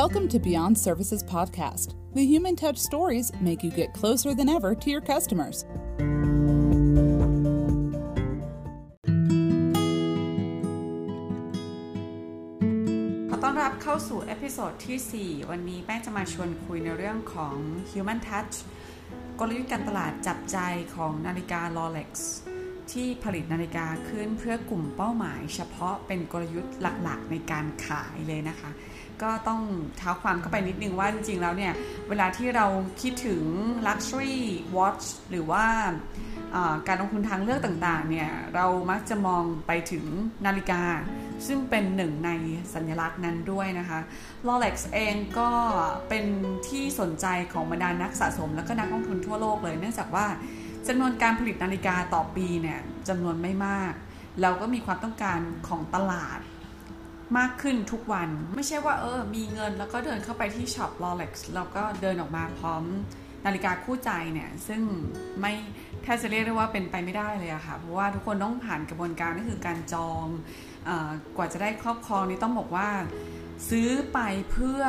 Welcome to Beyond Services Podcast. The human touch stories make you get closer than ever to your customers. ขอต้อนรับเข้าสู่เอพิโซดที่ 4 วันนี้แป้งจะมาชวนคุยในเรื่องของ Human Touch กลยุทธ์การตลาดจับใจของนาฬิกา Rolex ที่ผลิตนาฬิกาขึ้นเพื่อกลุ่มเป้าหมาย เฉพาะเป็นกลยุทธ์หลักๆ ในการขายเลยนะคะ ก็ต้องเท้าความเข้าไปนิดนึงว่าจริงๆแล้วเนี่ย เวลาที่เราคิดถึง Luxury Watch หรือว่าการลงทุนทางเลือกต่างๆเนี่ยเรามักจะมองไปถึงนาฬิกา ซึ่งเป็นหนึ่งในสัญลักษณ์นั้นด้วยนะคะ Rolex เองก็เป็นที่สนใจของบรรดานักสะสม และก็นักลงทุนทั่วโลกเลย เนื่องจากว่า จำนวนการผลิตนาฬิกาต่อปีเนี่ยจำนวนไม่มาก เราก็มีความต้องการของตลาดมากขึ้นทุกวัน ไม่ใช่ว่าเออ มีเงินแล้วก็เดินเข้าไปที่ช็อป Rolex แล้วก็เดินออกมาพร้อมนาฬิกาคู่ใจเนี่ย ซึ่งไม่แทบจะเรียกได้ว่าเป็นไปไม่ได้เลยอะค่ะ เพราะว่าทุกคนต้องผ่านกระบวนการก็คือการจองอกว่าจะได้ครอบครองนี่ต้องบอกว่า ซื้อไปเพื่อ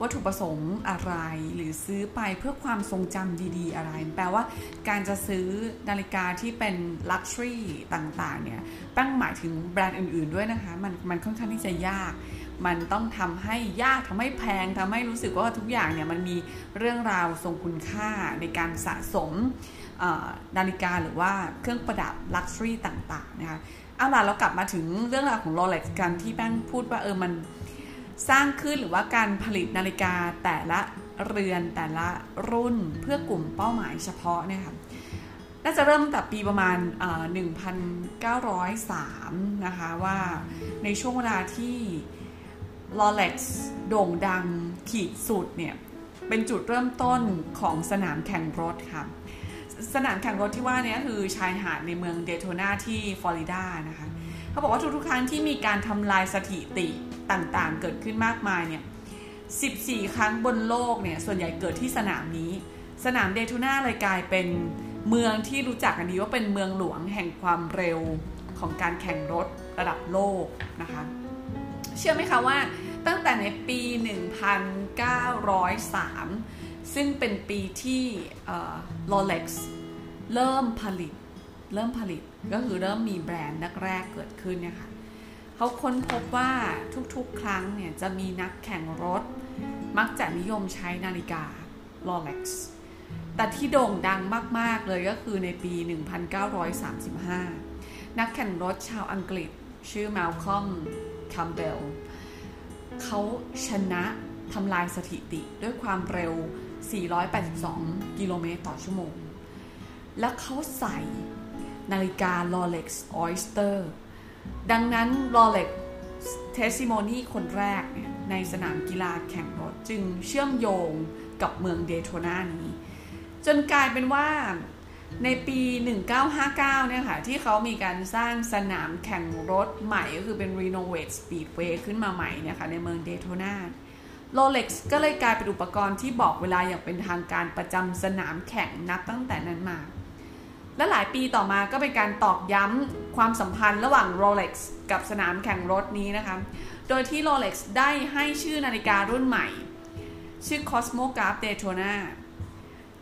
วัตถุประสงค์อะไร หรือซื้อไปเพื่อความทรงจำดีๆ อะไร แปลว่าการจะซื้อนาฬิกาที่เป็นลักชัวรี่ต่างๆเนี่ยแป้งหมายถึงแบรนด์อื่นๆด้วยนะคะ มันมันค่อนข้างที่จะยาก มันต้องทำให้ยากทำให้แพงทำให้รู้สึกว่าทุกอย่างเนี่ยมันมีเรื่องราวทรงคุณค่าในการสะสมนาฬิกาหรือว่าเครื่องประดับลักชัวรี่ต่างๆนะคะเอาล่ะเรากลับมาถึงเรื่องราวของโรเล็กกันที่แป้งพูดว่าเออมัน สร้างขึ้นหรือว่าการผลิตนาฬิกาแต่ละเรือนแต่ละรุ่นเพื่อกลุ่มเป้าหมายเฉพาะเนี่ยค่ะน่าจะเริ่มแต่ปีประมาณ 1903 นะคะว่าในช่วงเวลาที่ Rolex โด่งดังขีดสุดเนี่ย เป็นจุดเริ่มต้นของสนามแข่งรถค่ะ สนามแข่งรถที่ว่านี้คือชายหาดในเมืองเดโทนาที่ฟลอริดานะคะ เขาบอกว่าทุกๆครั้งที่มีการทำลายสถิติต่างๆ เกิดขึ้นมากมายเนี่ย 14 ครั้งบนโลกเนี่ย ส่วนใหญ่เกิดที่สนามนี้ สนามเดทูน่าเลยกลายเป็นเมืองที่รู้จักกันดีว่าเป็นเมืองหลวงแห่งความเร็วของการแข่งรถระดับโลกนะคะ เชื่อไหมคะว่าตั้งแต่ในปี 1903 ซึ่งเป็นปีที่โรเล็กซ์เริ่มผลิต เริ่มผลิตก็คือเริ่มมีแบรนด์แรกๆเกิดขึ้นเนี่ยค่ะเขาค้นพบว่าทุกๆ ครั้งเนี่ยจะมีนักแข่งรถ มักจะนิยมใช้นาฬิกา Rolex แต่ที่โด่งดังมากๆเลยก็คือในปี 1935 นักแข่งรถชาวอังกฤษ ชื่อมาลคอมคัมเบลเขาชนะทำลายสถิติด้วยความเร็ว 482 กิโลเมตรต่อชั่วโมง และเขาใส่ นาฬิกา Rolex Oyster ดังนั้น Rolex Testimonee คนแรกเนี่ยในสนามกีฬาแข่งรถจึงเชื่อมโยงกับเมือง Daytona นี้ จนกลายเป็นว่าในปี 1959 เนี่ยค่ะ ที่เขามีการสร้างสนามแข่งรถใหม่ก็คือเป็น Renovate Speedway ขึ้นมาใหม่เนี่ยค่ะในเมือง Daytona Rolex ก็เลยกลายเป็นอุปกรณ์ที่บอกเวลาอย่างเป็นทางการประจำสนามแข่งนับตั้งแต่นั้นมา และหลายปีต่อมาก็เป็นการตอกย้ำความสัมพันธ์ระหว่าง Rolex กับสนามแข่งรถนี้นะคะ โดยที่ Rolex ได้ให้ชื่อนาฬิการุ่นใหม่ ชื่อ Cosmograph Daytona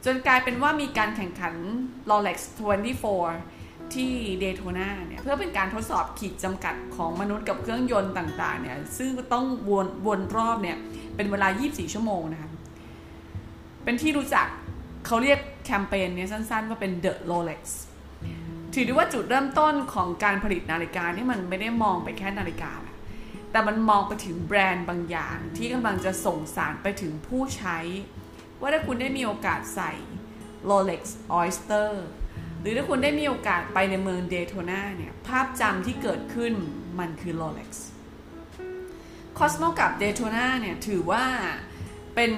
จนกลายเป็นว่ามีการแข่งขัน Rolex 24 ที่เดโทนาเนี่ยเพื่อเป็นการทดสอบขีดจำกัดของมนุษย์กับเครื่องยนต์ต่างๆเนี่ยซึ่งต้องวนวนรอบเนี่ยเป็นเวลา 24 ชั่วโมงนะคะเป็นที่รู้จัก เขาเรียกแคมเปญนี้สั้นๆ ว่าเป็น The Rolex ถือได้ว่าจุดเริ่มต้นของการผลิตนาฬิกานี่มันไม่ได้มองไปแค่นาฬิกา แต่มันมองไปถึงแบรนด์บางอย่างที่กำลังจะส่งสารไปถึงผู้ใช้ ว่าถ้าคุณได้มีโอกาสใส่ Rolex Oyster หรือถ้าคุณได้มีโอกาสไปในเมืองเดโทนาเนี่ย ภาพจำที่เกิดขึ้นมันคือ Rolex Cosmo กับ Daytona เนี่ย ถือว่าเป็น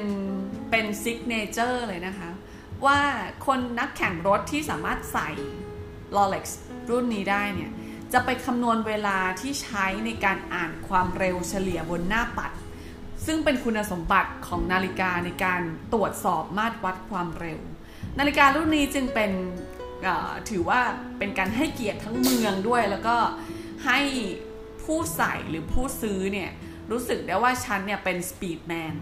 เป็นซิกเนเจอร์เลยนะคะ ว่าคนนักแข่งรถที่สามารถใส่ Rolex รุ่นนี้ได้เนี่ย จะไปคำนวณเวลาที่ใช้ในการอ่านความเร็วเฉลี่ยบนหน้าปัด ซึ่งเป็นคุณสมบัติของนาฬิกาในการตรวจสอบมาตรวัดความเร็ว นาฬิการุ่นนี้จึงเป็นถือว่าเป็นการให้เกียรติทั้งเมืองด้วย แล้วก็ให้ผู้ใส่หรือผู้ซื้อเนี่ย รู้สึกได้ว่าฉันเนี่ยเป็น speed man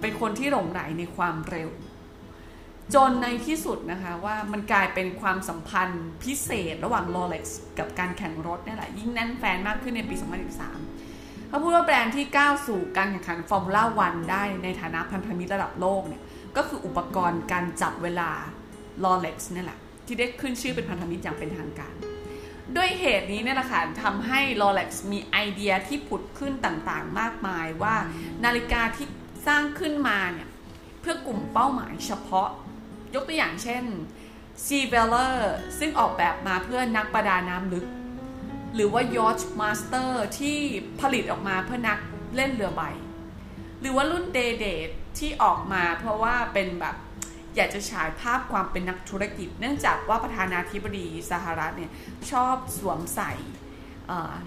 เป็นคนที่หลงใหลในความเร็ว จนในที่สุดนะคะว่ามันกลายเป็นความสัมพันธ์พิเศษระหว่าง Rolex กับการแข่งรถนี่แหละ ยิ่งแน่นแฟ้นมากขึ้นในปี 2013เขาพูดว่าแบรนด์ที่ก้าวสู่การแข่งขัน Formula One ได้ในฐานะพันธมิตรระดับโลกเนี่ยก็คืออุปกรณ์การจับเวลา Rolex นี่แหละ ที่ได้ขึ้นชื่อเป็นพันธมิตรอย่างเป็นทางการ ด้วยเหตุนี้เนี่ยแหละค่ะทำให้ Rolex มีไอเดียที่ผุดขึ้นต่างๆ มากมายว่านาฬิกาที่สร้างขึ้นมาเนี่ยเพื่อกลุ่มเป้าหมายเฉพาะ ยกตัวอย่างเช่น Sea v e l l e r ซึ่งออกแบบมาเพื่อนักประดาน้ำลึก หรือว่า Yacht Master ที่ผลิตออกมาเพื่อนักเล่นเรือใบ หรือว่ารุ่น Day Date ที่ออกมาเพราะว่าเป็นแบบอยากจะฉายภาพความเป็นนักธุรกิจ เนื่องจากว่าประธานาธิบดีสหรัฐเนี่ยชอบสวมใส่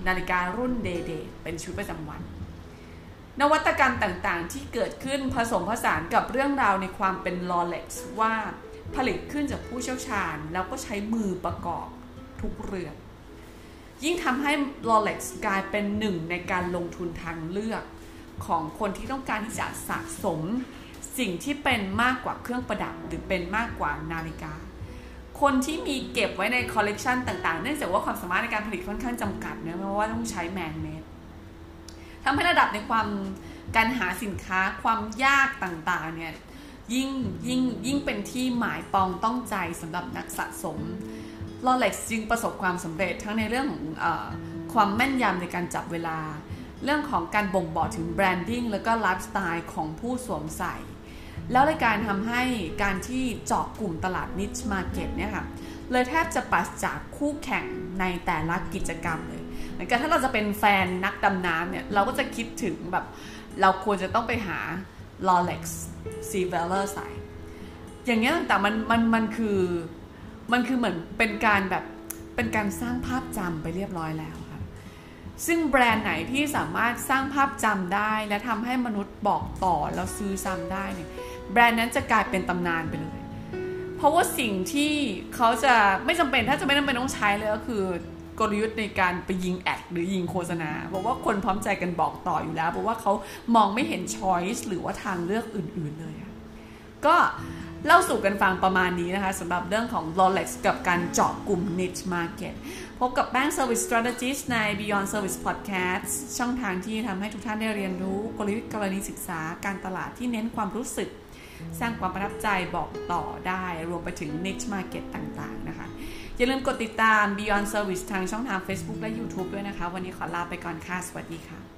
นาฬิการุ่น Day Date เป็นชุดประจำวัน นวัตกรรมต่างๆ ที่เกิดขึ้นผสมผสานกับเรื่องราวในความเป็น Rolex ว่าผลิตขึ้นจากผู้เชี่ยวชาญ แล้วก็ใช้มือประกอบทุกเรื่อนยิ่งทำให้ Rolex กลายเป็นหนึ่งในการลงทุนทางเลือก ของคนที่ต้องการที่จะสะสม สิ่งที่เป็นมากกว่าเครื่องประดับหรือเป็นมากกว่านาฬิกา คนที่มีเก็บไว้ในคอลเลกชันต่างๆ เนื่องจากว่าความสามารถในการผลิตค่อนข้างจำกัดเนื่เพราะว่าต้องใช้ man-made ทำให้ระดับในความการหาสินค้าความยากต่างๆเนี่ยยิ่งยิ่งยิ่งเป็นที่หมายปองต้องใจสำหรับนักสะสม Rolex จึงประสบความสำเร็จทั้งในเรื่องของอความแม่นยำในการจับเวลา เรื่องของการบ่งบอกถึง branding แล้วก็ไลฟ์สไตล์ของผู้สวมใส่ แล้วในการทำให้การที่เจาะกลุ่มตลาด niche market เนี่ยค่ะเลยแทบจะปราศจากคู่แข่งในแต่ละกิจกรรมเลย เหมือนกันถ้าเราจะเป็นแฟนนักดำน้ำเนี่ยเราก็จะคิดถึงแบบเราควรจะต้องไปหา Rolex s e a v e l l e r ใส่อย่างเงี้ยแต่มันมันมันคือมันคือเหมือนเป็นการแบบเป็นการสร้างภาพจำไปเรียบร้อยแล้วค่ะซึ่งแบรนด์ไหนที่สามารถสร้างภาพจำได้ และทำให้มนุษย์บอกต่อแล้วซื้อซ้ำได้เนี่ยแบรนด์นั้นจะกลายเป็นตำนานไปเลย เพราะว่าสิ่งที่เขาจะไม่จำเป็นถ้าจะไม่จำเป็นต้องใช้เลยก็คือ ลยุทธ์ในการไปยิงแอดหรือยิงโฆษณาเพราะว่าคนพร้อมใจกันบอกต่ออยู่แล้วเพราะว่าเขามองไม่เห็นช้อยส์หรือว่าทางเลือกอื่น ๆ เลยก็เล่าสู่กันฟังประมาณนี้นะคะสำหรับเรื่องของ Rolex กับการเจาะกลุ่ม niche market พบกับแบงค์ Service Strategist ใน Beyond Service Podcast ช่องทางที่ทำให้ทุกท่านได้เรียนรู้กลยุทธ์กรณีศึกษาการตลาดที่เน้นความรู้สึก สร้างความประทับใจบอกต่อได้รวมไปถึง niche market ต่างๆนะคะ อย่าลืมกดติดตาม Beyond Service ทางช่องทาง Facebook และ YouTube ด้วยนะคะ วันนี้ขอลาไปก่อนค่ะ สวัสดีค่ะ